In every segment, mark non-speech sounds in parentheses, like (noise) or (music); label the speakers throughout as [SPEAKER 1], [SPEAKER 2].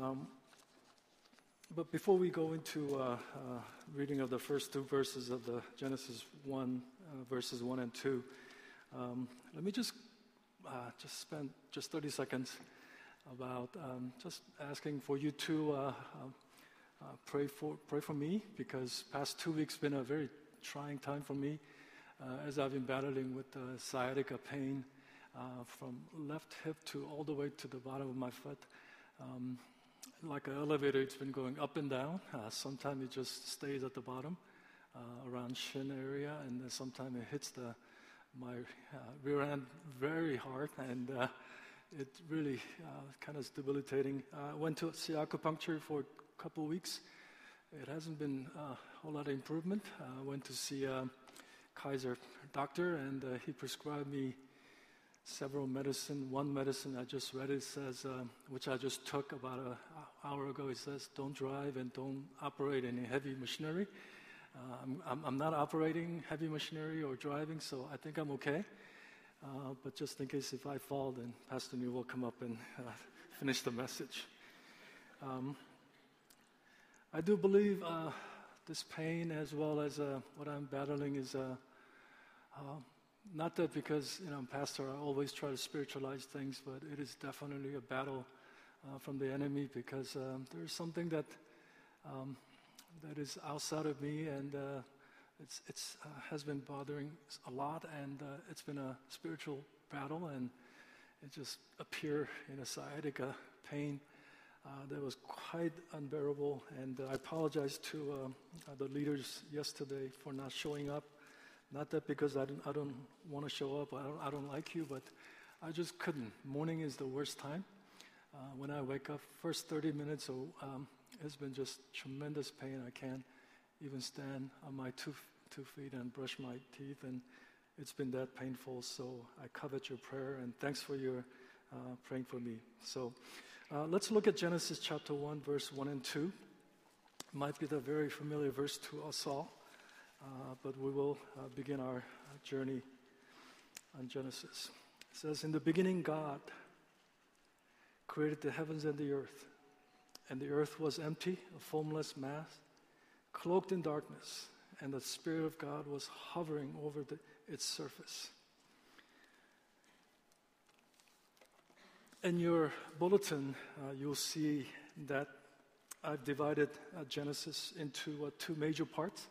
[SPEAKER 1] Um, but before we go into uh, uh, reading of the first two verses of the Genesis 1, uh, verses 1 and 2, um, let me just uh, just spend just 30 seconds about um, just asking for you to uh, uh, pray for pray for me because past two weeks been a very trying time for me as I've been battling with sciatica pain from left hip to all the way to the bottom of my foot. Um, like an elevator, it's been going up and down. Uh, sometimes it just stays at the bottom uh, around shin area, and then sometimes it hits the my uh, rear end very hard, and uh, it really uh, kind of debilitating. I went to see acupuncture for a couple weeks. It hasn't been a whole lot of improvement. I went to see a Kaiser doctor, and uh, he prescribed me several medicine. One medicine I just read it says, uh, which I just took about an hour ago. It says, "Don't drive and don't operate any heavy machinery." Uh, I'm, I'm, not operating heavy machinery or driving, so I think I'm okay. Uh, but just in case if I fall, then Pastor New will come up and uh, finish the message. Um, I do believe uh, this pain, as well as uh, what I'm battling, is not that because you know, I'm pastor, I always try to spiritualize things, but it is definitely a battle uh, from the enemy because um, there's something that um, that is outside of me, and uh, it's it's uh, has been bothering a lot, and uh, it's been a spiritual battle, and it just appeared in a sciatica pain. Uh, that was quite unbearable, and I apologize to um, the leaders yesterday for not showing up not that because I don't, I don't want to show up, I don't, I don't like you, but I just couldn't. Morning is the worst time. Uh, when I wake up, first 30 minutes, so, um, it's been just tremendous pain. I can't even stand on my two, two feet and brush my teeth, and it's been that painful. So I covet your prayer, and thanks for your uh, praying for me. So uh, let's look at Genesis chapter 1, verse 1 and 2. It might be the very familiar verse to us all. Uh, but we will uh, begin our journey on Genesis. It says, In the beginning, God created the heavens and the earth, and the earth was empty, a formless mass, cloaked in darkness, and the Spirit of God was hovering over the, its surface. In your bulletin, uh, you'll see that I've divided uh, Genesis into uh, two major parts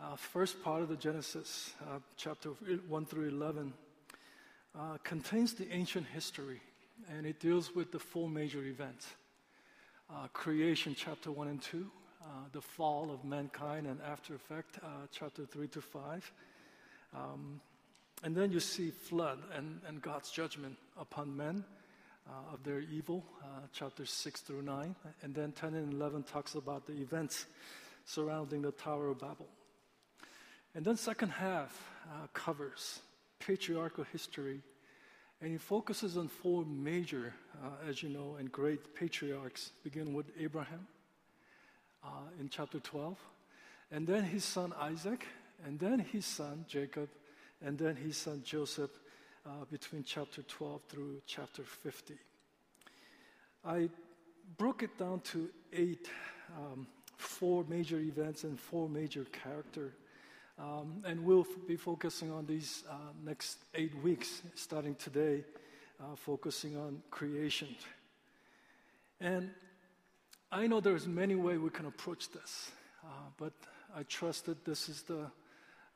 [SPEAKER 1] uh, first part of the Genesis, uh, chapter 1 through 11, uh, contains the ancient history and it deals with the four major events uh, creation, chapter 1 and 2, uh, the fall of mankind and after effect, uh, chapter 3 to 5. Um, and then you see flood and, and God's judgment upon men of their evil, chapters 6 through 9. And then 10 and 11 talks about the events surrounding the Tower of Babel. And then second half uh, covers patriarchal history, and it focuses on four major, uh, as you know, and great patriarchs, begin with Abraham uh, in chapter 12, and then his son Isaac, and then his son Jacob, and then his son Joseph uh, between chapter 12 through chapter 50. I broke it down to eight, um, four major events and four major characters um, and we'll f- be focusing on these uh, next eight weeks, starting today, uh, focusing on creation. And I know there's many ways we can approach this, uh, but I trust that this is the uh,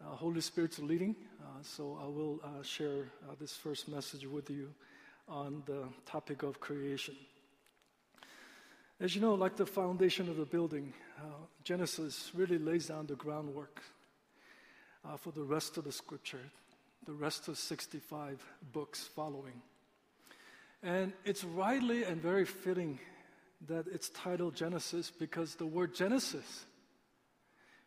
[SPEAKER 1] Holy Spirit's leading. Uh, so I will uh, share this first message with you on the topic of creation. As you know, like the foundation of the building, Genesis really lays down the groundwork uh, for the rest of the scripture, the rest of 65 books following. And it's rightly and very fitting that it's titled Genesis because the word Genesis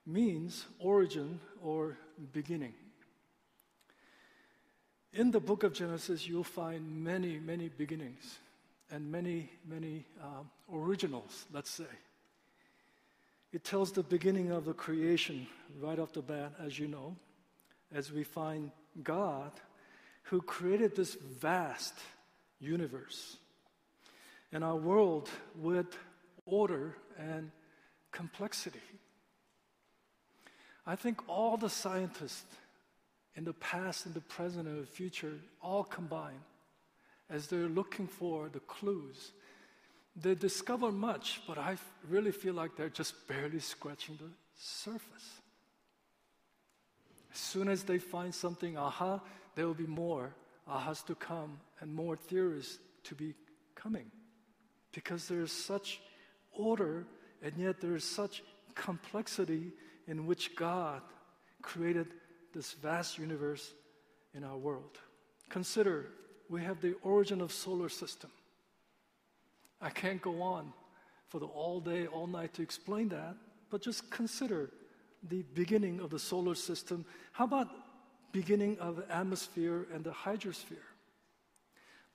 [SPEAKER 1] means origin or beginning. In the book of Genesis, you'll find many, many beginnings and many, many um, originals, let's say. It tells the beginning of the creation right off the bat, as you know, as we find God who created this vast universe. and our world with order and complexity. I think all the scientists in the past, in the present, and the future all combine as they're looking for the clues. They discover much, but I really feel like they're just barely scratching the surface. As soon as they find something, aha, there will be more ahas to come and more theories to be coming. Because there is such order, and yet there is such complexity in which God created this vast universe in our world. Consider we have the origin of solar system. I can't go on for the all day, all night to explain that, but just consider the beginning of the solar system. How about beginning of the atmosphere and the hydrosphere?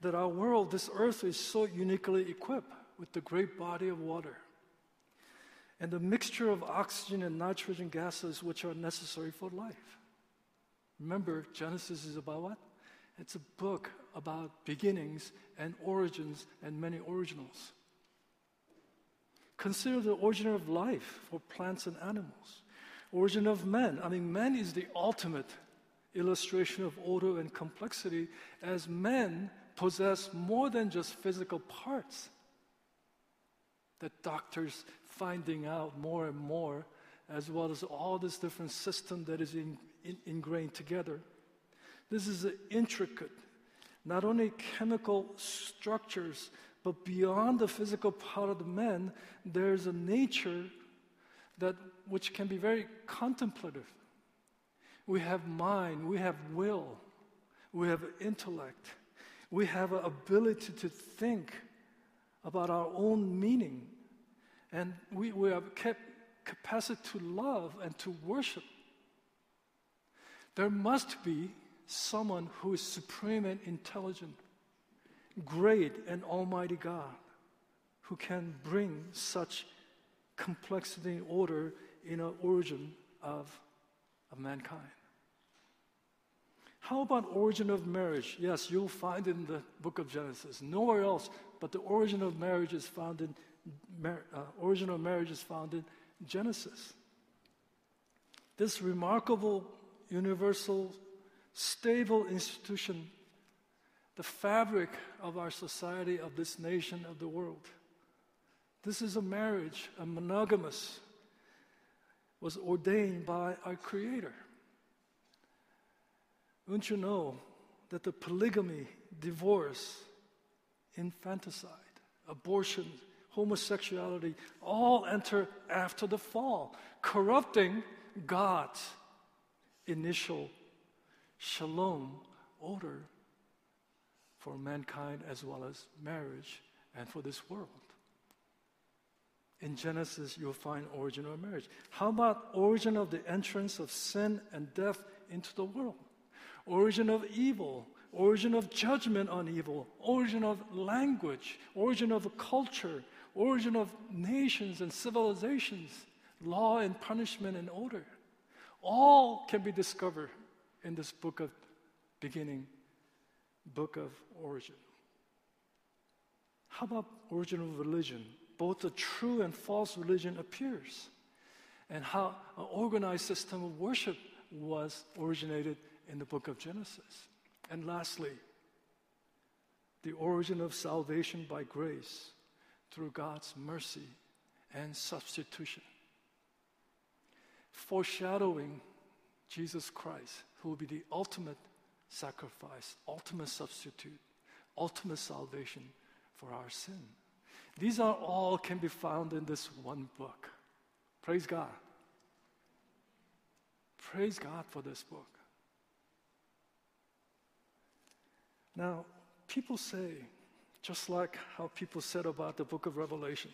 [SPEAKER 1] That our world, this earth, is so uniquely equipped with the great body of water and the mixture of oxygen and nitrogen gases which are necessary for life. Remember, Genesis is about what? It's a book about beginnings and origins and many originals. Consider the origin of life for plants and animals. Origin of man. I mean, man is the ultimate illustration of order and complexity as men possess more than just physical parts that doctors finding out more and more, as well as all this different system that is in, in, ingrained together. This is intricate, not only chemical structures, but beyond the physical part of the man, there's a nature that which can be very contemplative. We have mind, we have will, we have intellect, we have an ability to think about our own meaning and we, we have kept capacity to love and to worship. There must be someone who is supreme and intelligent, great and almighty God, who can bring such complexity and order in an origin of, of mankind. How about origin of marriage? Yes, you'll find it in the book of Genesis. Nowhere else, but the origin of marriage is found in uh, origin of marriage is found in Genesis. This remarkable, universal, stable institution, the fabric of our society, of this nation, of the world. This is a marriage, a monogamous, was ordained by our Creator. Don't you know that the polygamy, divorce, infanticide, abortion, homosexuality, all enter after the fall, corrupting God's initial shalom order for mankind as well as marriage and for this world. In Genesis, you'll find origin of marriage. How about origin of the entrance of sin and death into the world? Origin of evil, origin of judgment on evil, origin of language, origin of culture, origin of nations and civilizations, law and punishment and order. All can be discovered in this book of beginning, book of origin. How about origin of religion? Both the true and false religion appears, and how an organized system of worship was originated in the book of Genesis. And lastly, the origin of salvation by grace through God's mercy and substitution. Foreshadowing Jesus Christ, who will be the ultimate sacrifice, ultimate substitute, ultimate salvation for our sin. These are all can be found in this one book. Praise God. Praise God for this book. Now, people say, just like how people said about the book of Revelation.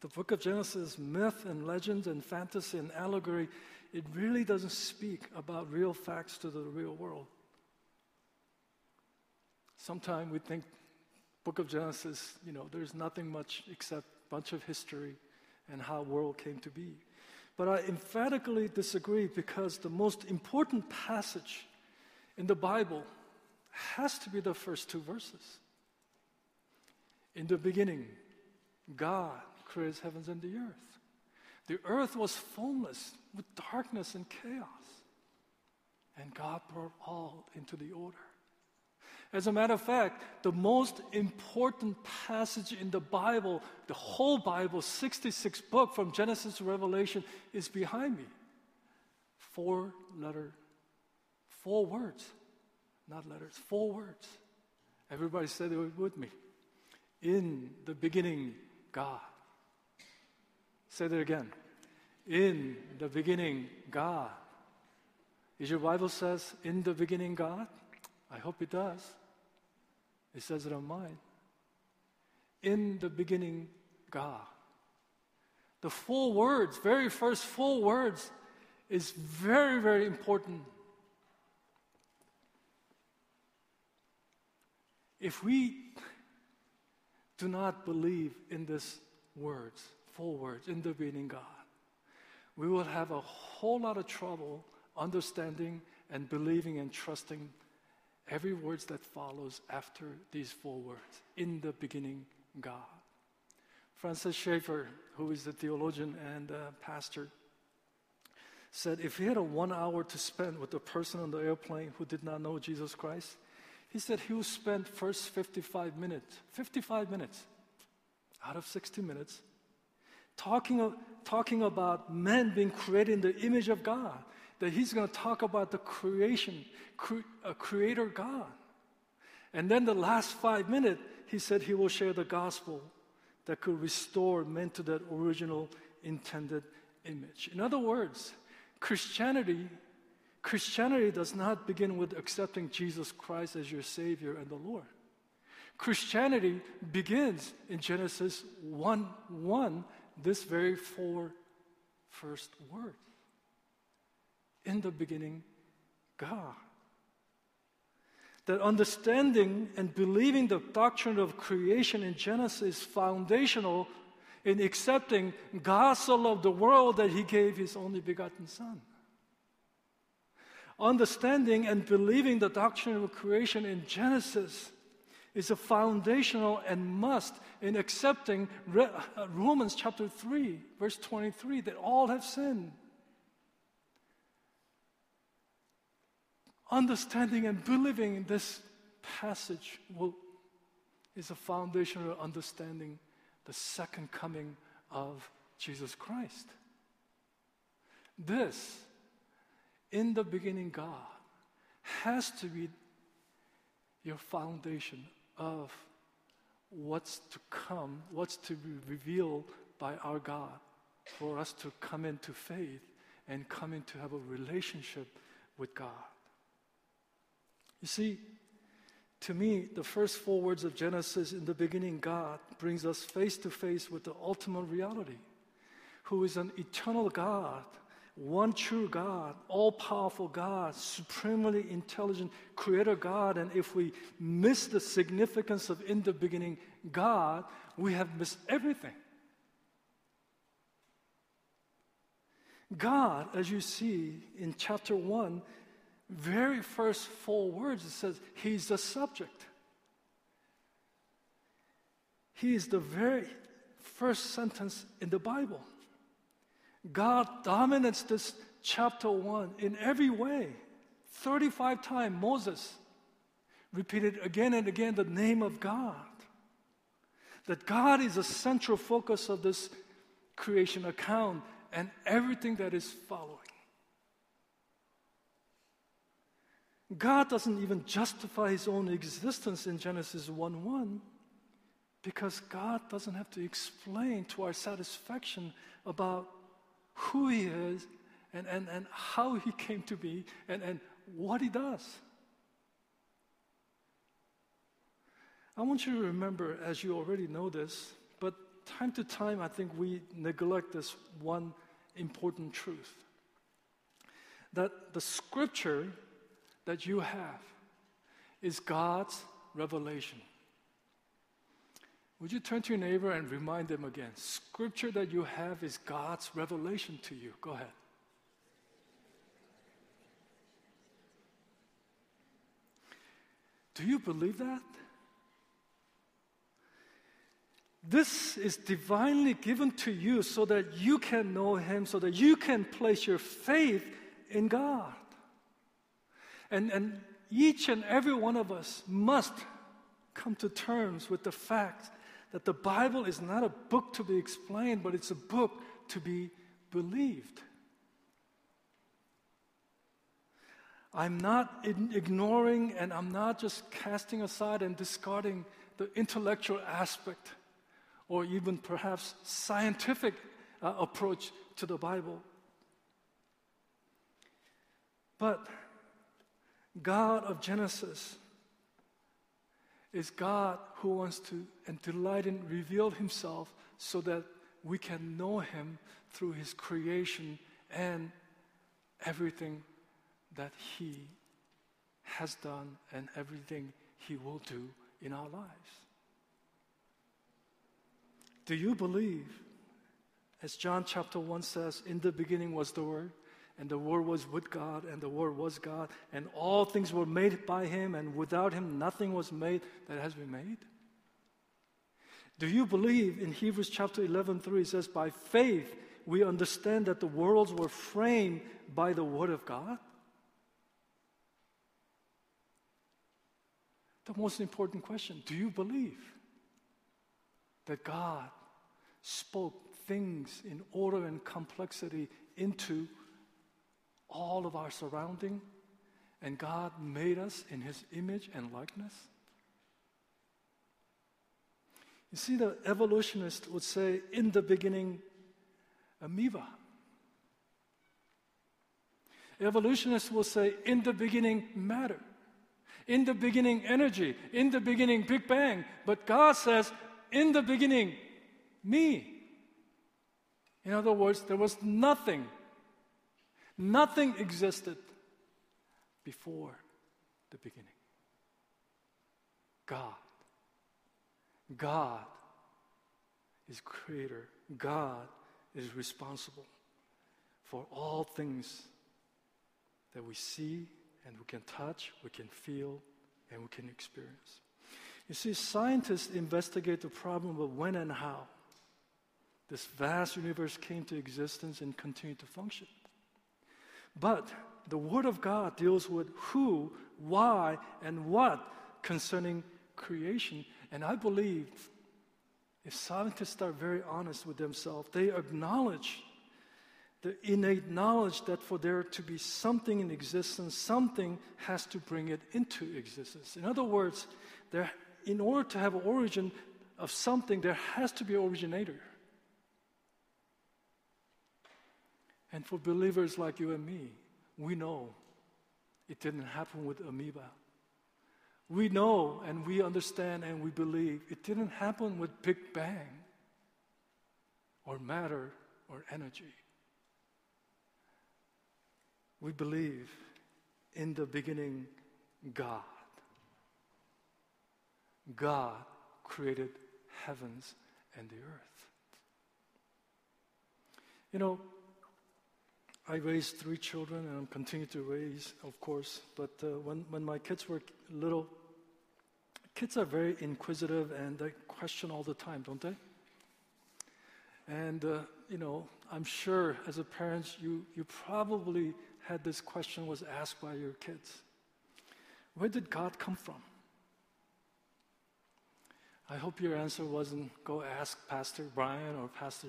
[SPEAKER 1] The book of Genesis, myth and legend and fantasy and allegory, it really doesn't speak about real facts to the real world. Sometimes we think book of Genesis, you know, there's nothing much except a bunch of history and how world came to be. But I emphatically disagree because the most important passage in the Bible has to be the first two verses. In the beginning, God created heavens and the earth. The earth was formless with darkness and chaos. And God brought all into the order. As a matter of fact, the most important passage in the Bible, the whole Bible, 66 book from Genesis to Revelation, is behind me. Four letter, four words, not letters, four words. Everybody said it with me. In the beginning, God. Say that again. In the beginning, God. Is your Bible says, in the beginning, God? I hope it does. It says it on mine. In the beginning, God. The four words, very first four words, is very, very important. If we do not believe in this words, four words, in the beginning, God, we will have a whole lot of trouble understanding and believing and trusting every words that follows after these four words. In the beginning, God. Francis Schaeffer, who is a theologian and a pastor, said if he had a one hour to spend with a person on the airplane who did not know Jesus Christ, he said he would spend first 55 minutes, 55 minutes out of 60 minutes, talking, talking about men being created in the image of God that he's going to talk about the creation, cre- a creator God. And then the last five minutes, he said he will share the gospel that could restore men to that original intended image. In other words, Christianity, Christianity does not begin with accepting Jesus Christ as your Savior and the Lord. Christianity begins in Genesis 1 1, this very four first words in the beginning, God. That understanding and believing the doctrine of creation in Genesis is foundational in accepting God so loved the world that he gave his only begotten Son. Understanding and believing the doctrine of creation in Genesis is a foundational and must in accepting uh, Romans chapter 3, verse 23, that all have sinned understanding and believing in this passage will, is a foundational understanding the second coming of Jesus Christ. This, in the beginning, God, has to be your foundation of what's to come, what's to be revealed by our God for us to come into faith and come into have a relationship with God. You see, to me, the first four words of Genesis, in the beginning, God, brings us face to face with the ultimate reality, who is an eternal God, one true God, all powerful God, supremely intelligent creator God. And if we miss the significance of in the beginning God, we have missed everything. God, as you see in chapter 1, very first four words, it says, He's the subject. He is the very first sentence in the Bible. God dominates this chapter one in every way. 35 times Moses repeated again and again the name of God. That God is the central focus of this creation account and everything that is following. God doesn't even justify his own existence in Genesis 1 1 because God doesn't have to explain to our satisfaction about who he is and, and, and how he came to be and, and what he does. I want you to remember, as you already know this, but time to time I think we neglect this one important truth that the scripture that you have is God's revelation. Would you turn to your neighbor and remind them again? Scripture that you have is God's revelation to you. Go ahead. Do you believe that? This is divinely given to you so that you can know Him, so that you can place your faith in God. And, and each and every one of us must come to terms with the fact that the Bible is not a book to be explained, but it's a book to be believed. I'm not ignoring and I'm not just casting aside and discarding the intellectual aspect or even perhaps scientific uh, approach to the Bible. But God of Genesis is God who wants to and delight in reveal himself so that we can know him through his creation and everything that he has done and everything he will do in our lives. Do you believe, as John chapter 1 says, in the beginning was the Word, and the Word was with God, and the Word was God, and all things were made by Him, and without Him nothing was made that has been made? Do you believe in Hebrews chapter 11, 3 it says, By faith we understand that the worlds were framed by the Word of God? The most important question do you believe that God spoke things in order and complexity into all of our surrounding, and God made us in His image and likeness? You see, the evolutionist would say, in the beginning, amoeba. Evolutionists will say, in the beginning, matter. In the beginning, energy. In the beginning, Big Bang. But God says, in the beginning, me. In other words, there was nothing, nothing existed before the beginning. God. God is creator. God is responsible for all things that we see and we can touch, we can feel, and we can experience. You see, scientists investigate the problem of when and how this vast universe came to existence and continued to function. But the Word of God deals with who, why, and what concerning creation. And I believe if scientists are very honest with themselves, they acknowledge the innate knowledge that for there to be something in existence, something has to bring it into existence. In other words, there, in order to have origin of something, there has to be an originator. And for believers like you and me, we know it didn't happen with amoeba. We know and we understand and we believe it didn't happen with Big Bang or matter or energy. We believe in the beginning, God. God created heavens and the earth. You know, I raised three children and I'm continuing to raise, of course. But uh, when, when my kids were little, kids are very inquisitive and they question all the time, don't they? And, uh, you know, I'm sure as a parent, you, you probably had this question was asked by your kids. Where did God come from? I hope your answer wasn't go ask Pastor Brian or Pastor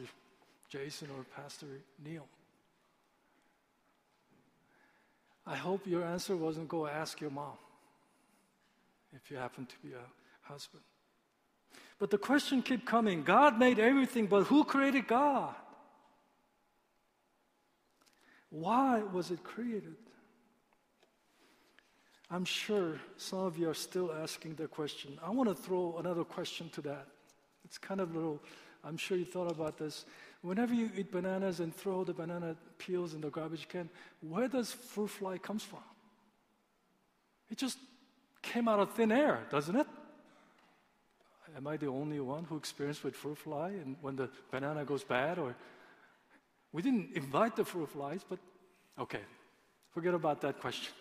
[SPEAKER 1] Jason or Pastor Neil. I hope your answer wasn't go ask your mom if you happen to be a husband. But the question kept coming God made everything, but who created God? Why was it created? I'm sure some of you are still asking the question. I want to throw another question to that. It's kind of little, I'm sure you thought about this. Whenever you eat bananas and throw the banana peels in the garbage can, where does fruit fly comes from? It just came out of thin air, doesn't it? Am I the only one who experienced with fruit fly and when the banana goes bad or we didn't invite the fruit flies, but okay, forget about that question.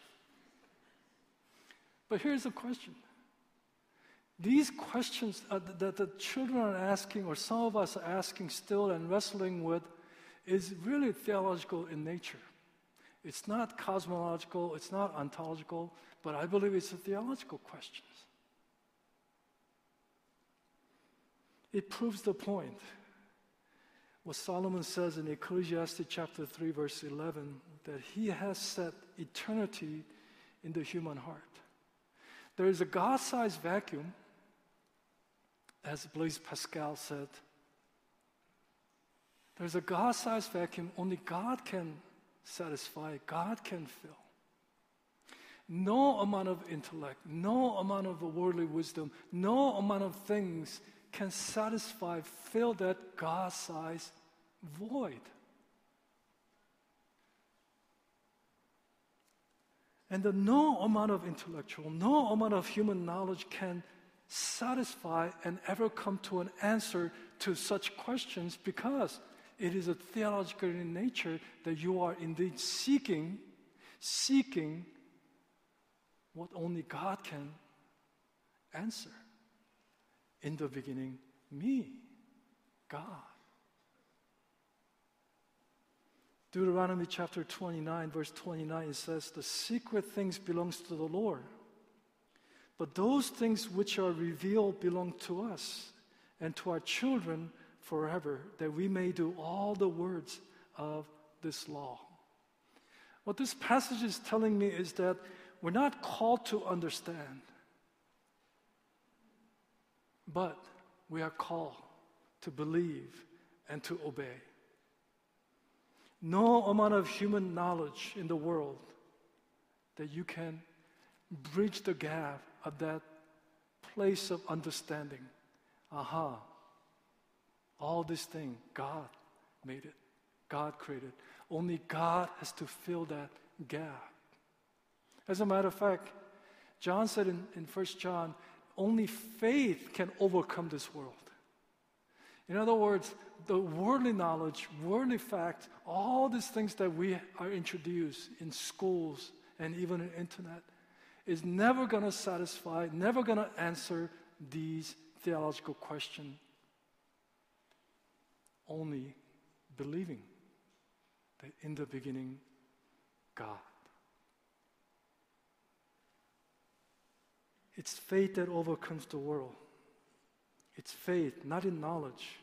[SPEAKER 1] But here's the question. These questions uh, that the children are asking, or some of us are asking still and wrestling with, is really theological in nature. It's not cosmological, it's not ontological, but I believe it's a theological question. It proves the point. What Solomon says in Ecclesiastes chapter 3, verse 11, that he has set eternity in the human heart. There is a God sized vacuum as Blaise Pascal said, there's a God sized vacuum only God can satisfy, God can fill. No amount of intellect, no amount of worldly wisdom, no amount of things can satisfy, fill that God sized void. And the no amount of intellectual, no amount of human knowledge can satisfy and ever come to an answer to such questions because it is a theological nature that you are indeed seeking, seeking what only God can answer. In the beginning, me, God. Deuteronomy chapter 29, verse 29, it says, The secret things belongs to the Lord but those things which are revealed belong to us and to our children forever, that we may do all the words of this law. What this passage is telling me is that we're not called to understand, but we are called to believe and to obey. No amount of human knowledge in the world that you can bridge the gap of that place of understanding. Aha. All this thing, God made it. God created. Only God has to fill that gap. As a matter of fact, John said in, in 1 John, only faith can overcome this world. In other words, the worldly knowledge, worldly facts, all these things that we are introduced in schools and even in internet, is never going to satisfy, never going to answer these theological questions. Only believing that in the beginning, God. It's faith that overcomes the world. It's faith, not in knowledge.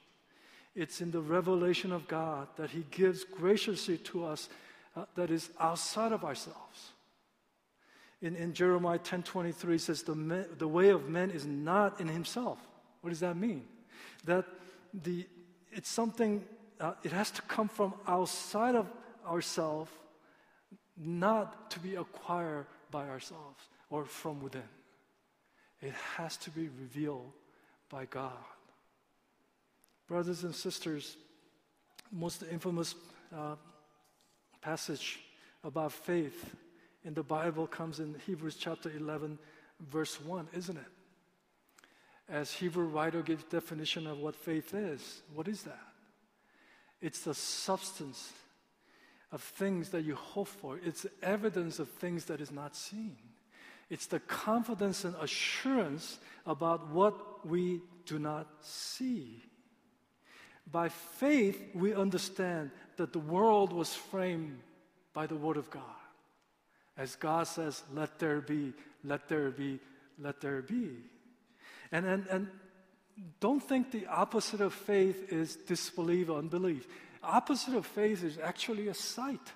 [SPEAKER 1] It's in the revelation of God that He gives graciously to us uh, that is outside of ourselves in, in Jeremiah 10 23 says, the, the way of man is not in himself. What does that mean? That the, it's something, uh, it has to come from outside of ourselves, not to be acquired by ourselves or from within. It has to be revealed by God. Brothers and sisters, most infamous uh, passage about faith in the Bible comes in Hebrews chapter 11, verse 1, isn't it? As Hebrew writer gives definition of what faith is, what is that? It's the substance of things that you hope for. It's evidence of things that is not seen. It's the confidence and assurance about what we do not see. By faith, we understand that the world was framed by the Word of God. As God says, let there be, let there be, let there be. And, and, and don't think the opposite of faith is disbelief or unbelief. Opposite of faith is actually a sight.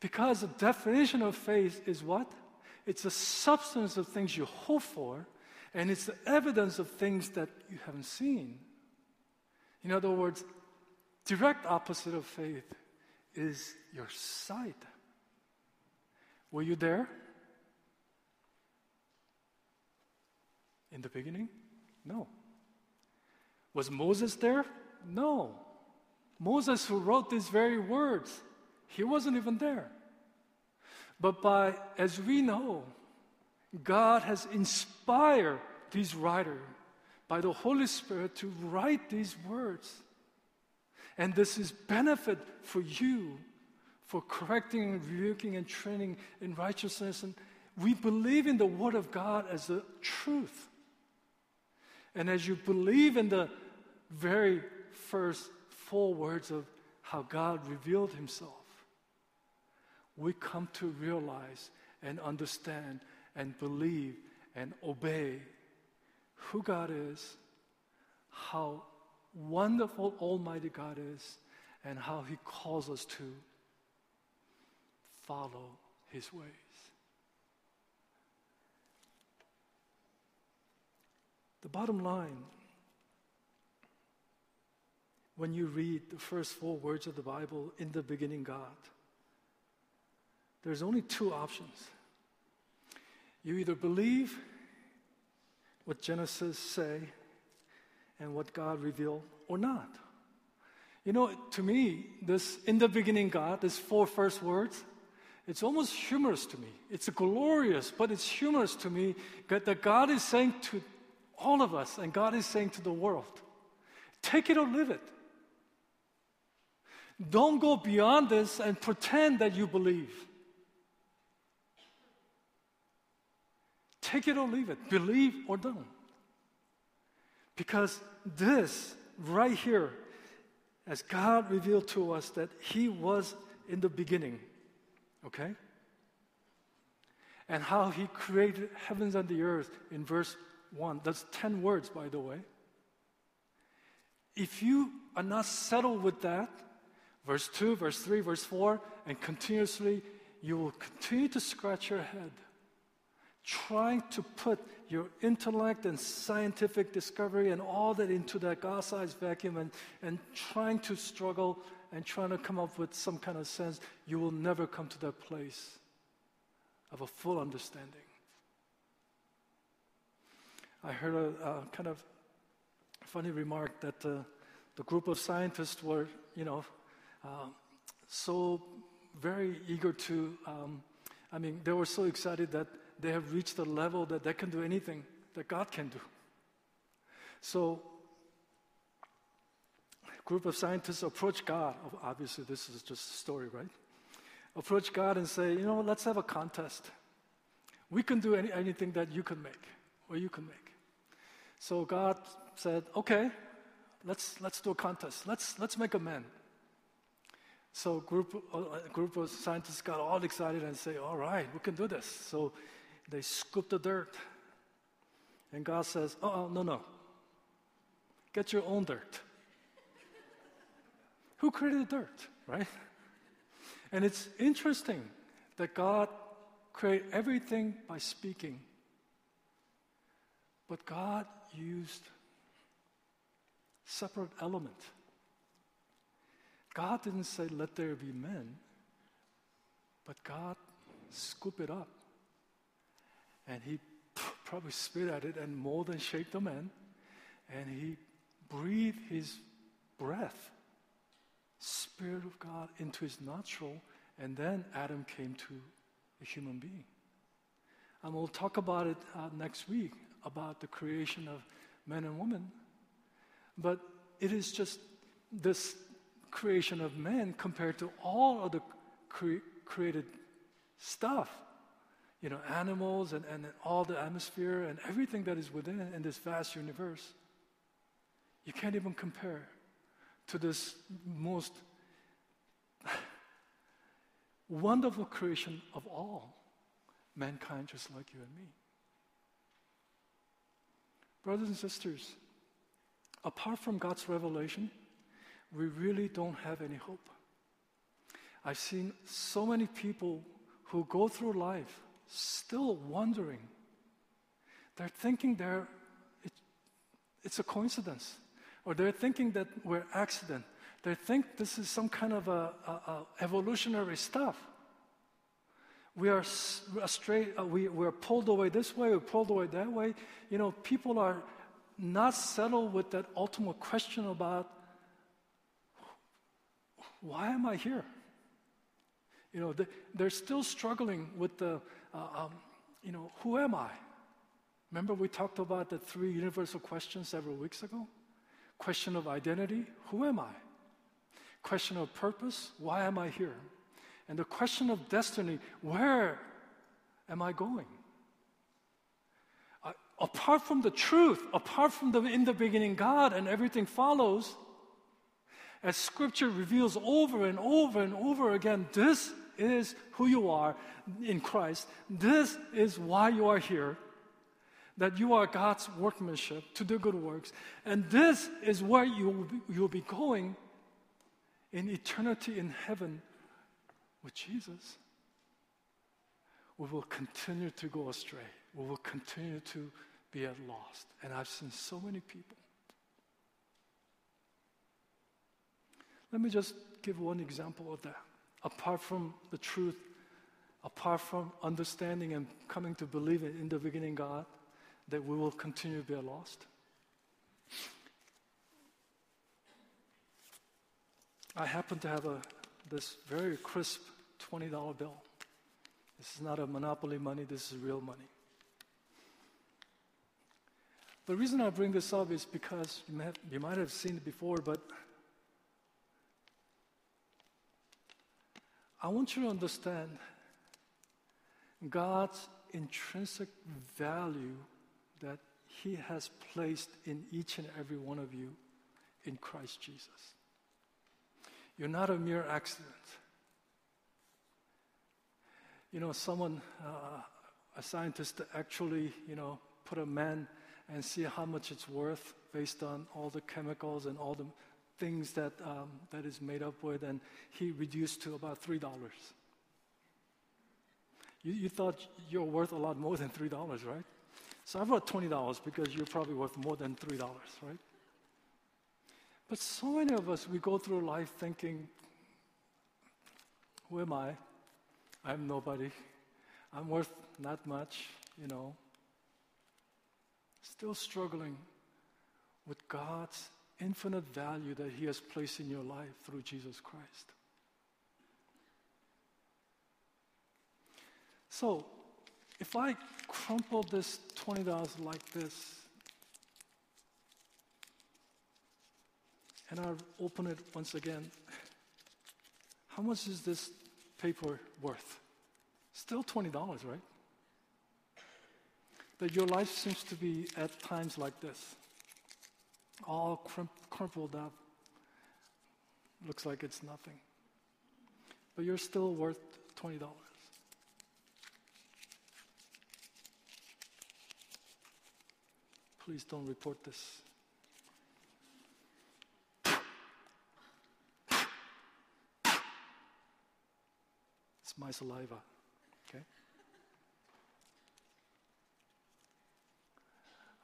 [SPEAKER 1] Because the definition of faith is what? It's the substance of things you hope for, and it's the evidence of things that you haven't seen. In other words, direct opposite of faith is your sight. Were you there? In the beginning? No. Was Moses there? No. Moses, who wrote these very words, he wasn't even there. But by, as we know, God has inspired these writers by the Holy Spirit to write these words. And this is benefit for you for correcting and rebuking and training in righteousness. And we believe in the Word of God as the truth. And as you believe in the very first four words of how God revealed Himself, we come to realize and understand and believe and obey who God is, how wonderful Almighty God is, and how He calls us to follow His ways. The bottom line, when you read the first four words of the Bible, in the beginning, God, there's only two options. You either believe what Genesis say and what God revealed or not. You know, to me, this in the beginning God, this four first words, it's almost humorous to me. It's glorious, but it's humorous to me that God is saying to all of us and God is saying to the world, take it or leave it. Don't go beyond this and pretend that you believe. Take it or leave it. Believe or don't. Because this right here, as God revealed to us that He was in the beginning, okay? And how He created heavens and the earth in verse 1. That's 10 words, by the way. If you are not settled with that, verse 2, verse 3, verse 4, and continuously, you will continue to scratch your head trying to put your intellect and scientific discovery and all that into that God sized vacuum and, and trying to struggle and trying to come up with some kind of sense, you will never come to that place of a full understanding. I heard a, a kind of funny remark that uh, the group of scientists were, you know, uh, so very eager to, um, I mean, they were so excited that they have reached a level that they can do anything that God can do. So, group of scientists approach God. Obviously, this is just a story, right? Approach God and say, you know, let's have a contest. We can do any, anything that you can make, or you can make. So God said, okay, let's, let's do a contest. Let's, let's make a man. So group, a uh, group of scientists got all excited and say, all right, we can do this. So they scoop the dirt. And God says, Oh, no, no. Get your own dirt. Who created the dirt, right? And it's interesting that God created everything by speaking. But God used separate element. God didn't say, let there be men, but God scooped it up and he (laughs) probably spit at it and molded and shaped the man. And he breathed his breath, Spirit of God, into his natural, And then Adam came to a human being. And we'll talk about it uh, next week about the creation of men and women. But it is just this creation of men compared to all of the cre- created stuff you know, animals and, and all the atmosphere and everything that is within in this vast universe. You can't even compare to this most wonderful creation of all mankind, just like you and me. Brothers and sisters, apart from God's revelation, we really don't have any hope. I've seen so many people who go through life still wondering. They're thinking they're, it, it's a coincidence, or they're thinking that we're accident. They think this is some kind of a, a, a evolutionary stuff. We are astray, uh, we, we're pulled away this way, we're pulled away that way. You know, people are not settled with that ultimate question about why am I here? You know, they, are still struggling with the, uh, um, you know, who am I? Remember we talked about the three universal questions several weeks ago? Question of identity, who am I? Question of purpose, why am I here? And the question of destiny, where am I going? I, apart from the truth, apart from the in the beginning God and everything follows, as scripture reveals over and over and over again, this is who you are in Christ. This is why you are here. That you are God's workmanship to do good works. And this is where you will be, you will be going in eternity in heaven with Jesus. We will continue to go astray. We will continue to be at lost. And I've seen so many people. Let me just give one example of that apart from the truth, apart from understanding and coming to believe in the beginning God, that we will continue to be lost? I happen to have a, this very crisp $20 bill. This is not a monopoly money, this is real money. The reason I bring this up is because you, have, you might have seen it before, but I want you to understand God's intrinsic value that He has placed in each and every one of you in Christ Jesus. You're not a mere accident. You know, someone, uh, a scientist, actually, you know, put a man and see how much it's worth based on all the chemicals and all the things that, um, that is made up with, and he reduced to about $3. You, you thought you're worth a lot more than $3, right? So I brought $20 because you're probably worth more than $3, right? But so many of us, we go through life thinking, who am I? I'm nobody. I'm worth not much, you know. Still struggling with God's infinite value that He has placed in your life through Jesus Christ. So, if I crumple this $20 like this, and I open it once again, how much is this paper worth? Still $20, right? That your life seems to be at times like this all crumpled up. Looks like it's nothing. But you're still worth $20. Please don't report this. It's my saliva, okay?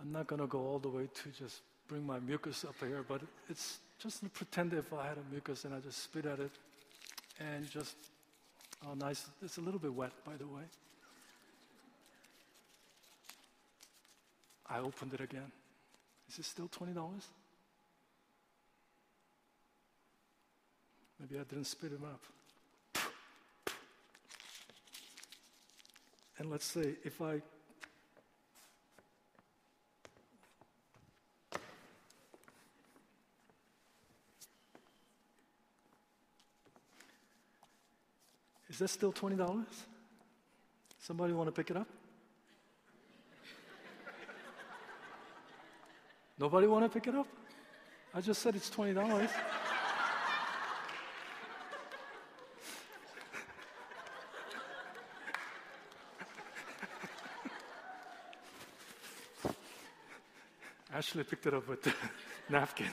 [SPEAKER 1] I'm not going to go all the way to just bring my mucus up here, but it's just pretend if I had a mucus and I just spit at it and just, oh, nice. It's a little bit wet, by the way. I opened it again. Is it still $20? Maybe I didn't spit him up. And let's say if I Is that still $20? Somebody want to pick it up? Nobody want to pick it up? I just said it's $20. (laughs) Ashley picked it up with the (laughs) napkin.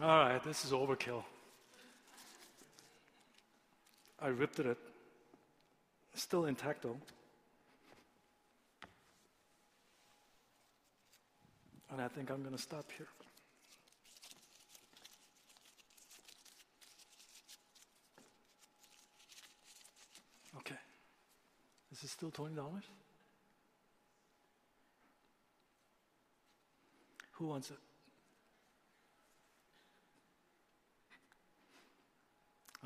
[SPEAKER 1] All right, this is overkill. I ripped it. Still intact though. And I think I'm going to stop here. Okay. Is it still $20? Who wants it?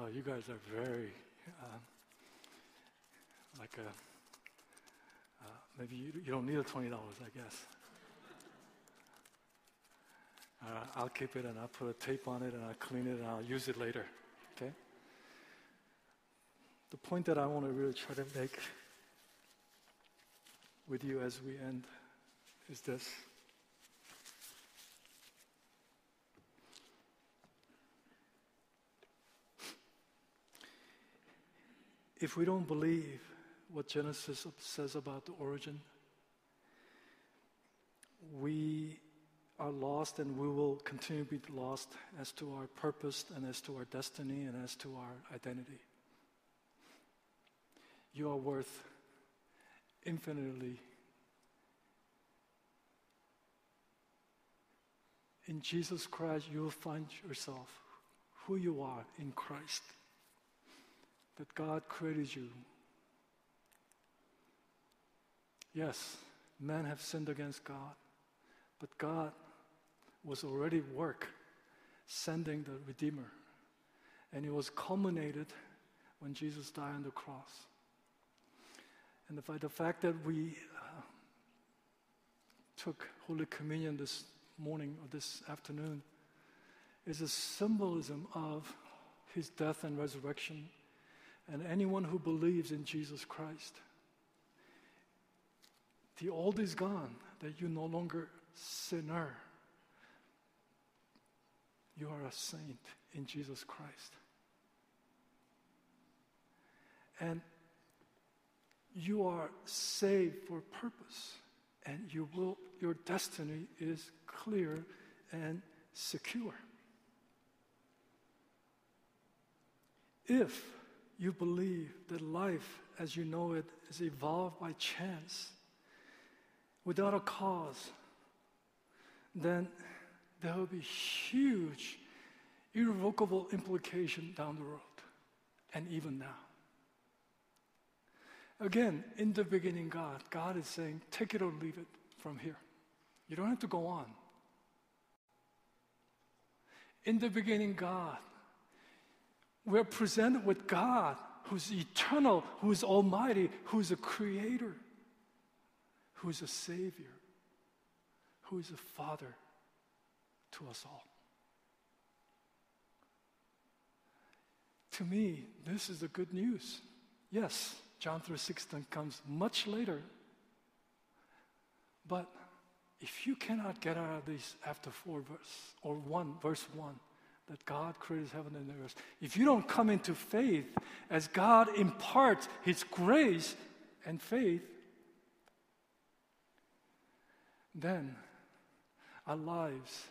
[SPEAKER 1] Oh, you guys are very uh, like a maybe you, you don't need a $20, I guess. Uh, I'll keep it and I'll put a tape on it and I'll clean it and I'll use it later. Okay? The point that I want to really try to make with you as we end is this. If we don't believe what Genesis says about the origin, we are lost and we will continue to be lost as to our purpose and as to our destiny and as to our identity. You are worth infinitely. In Jesus Christ, you will find yourself who you are in Christ. That God created you. Yes, men have sinned against God, but God was already work sending the Redeemer. And it was culminated when Jesus died on the cross. And the, the fact that we uh, took Holy Communion this morning or this afternoon is a symbolism of his death and resurrection. And anyone who believes in Jesus Christ, the old is gone, that you no longer sinner you are a saint in Jesus Christ. And you are saved for purpose, and you will, your destiny is clear and secure. If you believe that life as you know it is evolved by chance, without a cause, then there will be huge, irrevocable implication down the road, and even now. Again, in the beginning, God, God is saying, take it or leave it from here. You don't have to go on. In the beginning, God, we're presented with God who's eternal, who's almighty, who's a creator, who's a savior, who's a father to us all. To me, this is the good news. Yes, John 3:16 comes much later. But if you cannot get out of this after 4 verse or 1 verse 1 that God created heaven and the earth, if you don't come into faith as God imparts his grace and faith, then our lives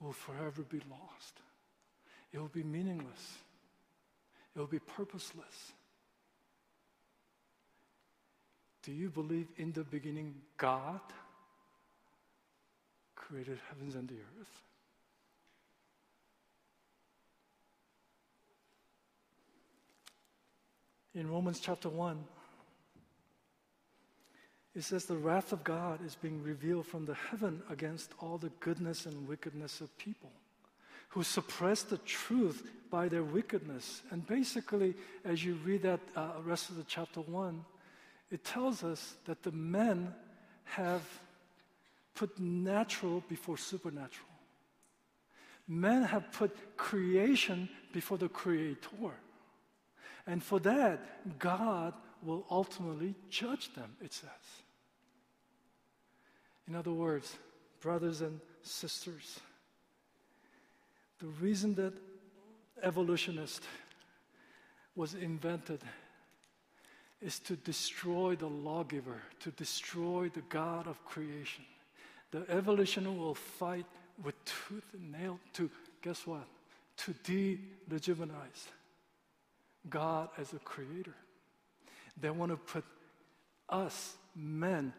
[SPEAKER 1] will forever be lost. It will be meaningless. It will be purposeless. Do you believe in the beginning God created heavens and the earth? In Romans chapter 1, it says the wrath of God is being revealed from the heaven against all the goodness and wickedness of people who suppress the truth by their wickedness. And basically, as you read that uh, rest of the chapter one, it tells us that the men have put natural before supernatural. Men have put creation before the creator. And for that, God will ultimately judge them, it says. In other words, brothers and sisters, the reason that evolutionist was invented is to destroy the lawgiver, to destroy the God of creation. The evolution will fight with tooth and nail to, guess what? To de-legitimize God as a creator. They want to put us, men,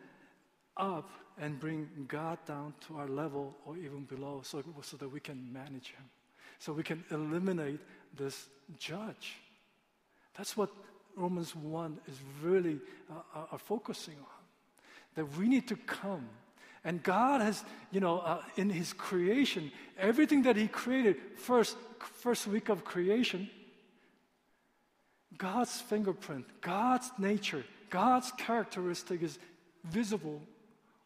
[SPEAKER 1] up and bring God down to our level or even below so, so that we can manage Him. So we can eliminate this judge. That's what Romans 1 is really uh, uh, focusing on. That we need to come. And God has, you know, uh, in His creation, everything that He created, first, first week of creation, God's fingerprint, God's nature, God's characteristic is visible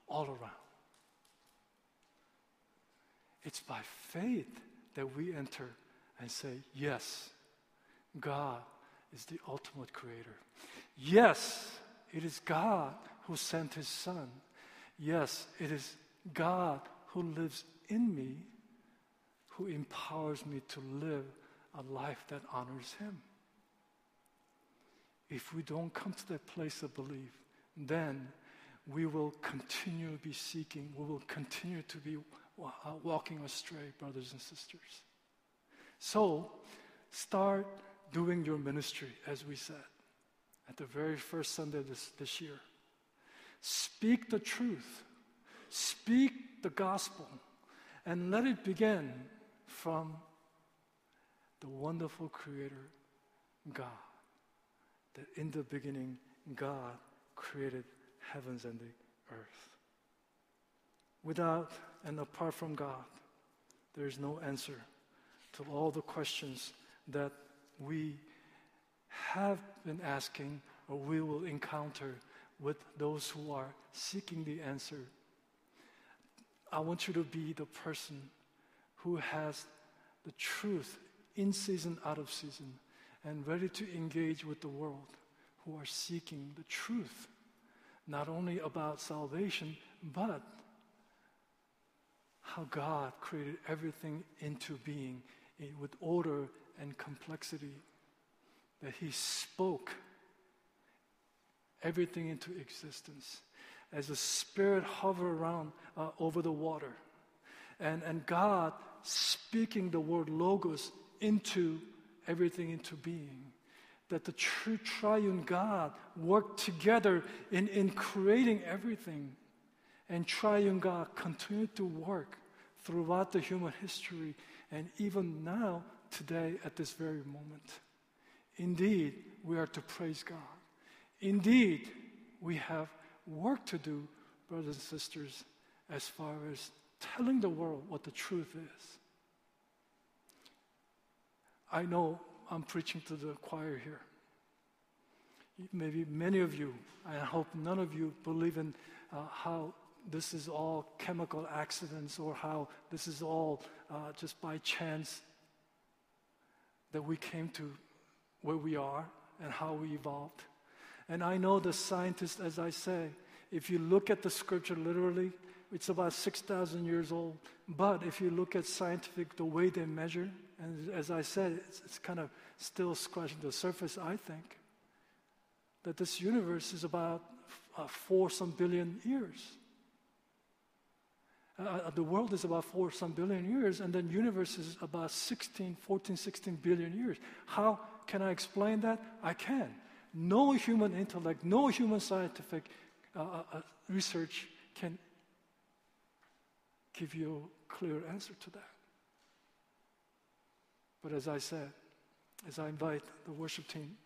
[SPEAKER 1] all around. It's by faith that we enter and say, Yes, God is the ultimate creator. Yes, it is God who sent his Son. Yes, it is God who lives in me, who empowers me to live a life that honors him. If we don't come to that place of belief, then we will continue to be seeking, we will continue to be uh, walking astray, brothers and sisters. So, start doing your ministry, as we said at the very first Sunday this, this year. Speak the truth, speak the gospel, and let it begin from the wonderful Creator, God. That in the beginning, God created heavens and the earth. Without and apart from God, there is no answer to all the questions that we have been asking or we will encounter with those who are seeking the answer. I want you to be the person who has the truth in season, out of season, and ready to engage with the world who are seeking the truth, not only about salvation, but how God created everything into being with order and complexity, that He spoke everything into existence as the Spirit hovered around uh, over the water. And, and God speaking the word logos into everything into being. That the true triune God worked together in, in creating everything. And triune God continued to work throughout the human history and even now, today, at this very moment. Indeed, we are to praise God. Indeed, we have work to do, brothers and sisters, as far as telling the world what the truth is. I know I'm preaching to the choir here. Maybe many of you, I hope none of you believe in uh, how this is all chemical accidents or how this is all uh, just by chance that we came to where we are and how we evolved. And I know the scientists, as I say, if you look at the scripture literally, it's about 6,000 years old. But if you look at scientific, the way they measure, and as I said, it's, it's kind of still scratching the surface, I think, that this universe is about uh, four some billion years. Uh, uh, the world is about four some billion years, and then universe is about 16, 14, 16 billion years. How can I explain that? I can. No human intellect, no human scientific uh, uh, uh, research can give you a clear answer to that. But as I said, as I invite the worship team,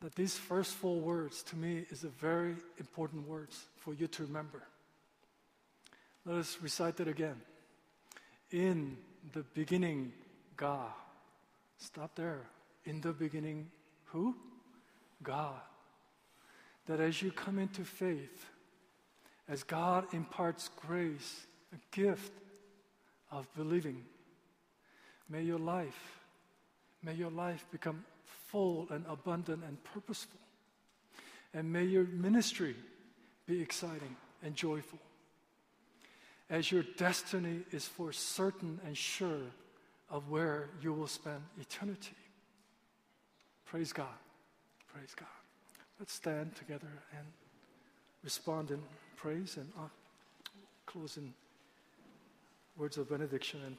[SPEAKER 1] that these first four words to me is a very important words for you to remember. Let us recite it again. In the beginning, God. Stop there. In the beginning, who? God. That as you come into faith, as God imparts grace, a gift of believing, may your life, may your life become full and abundant and purposeful. And may your ministry be exciting and joyful as your destiny is for certain and sure of where you will spend eternity. Praise God. Praise God. Let's stand together and respond in praise and uh, close in words of benediction and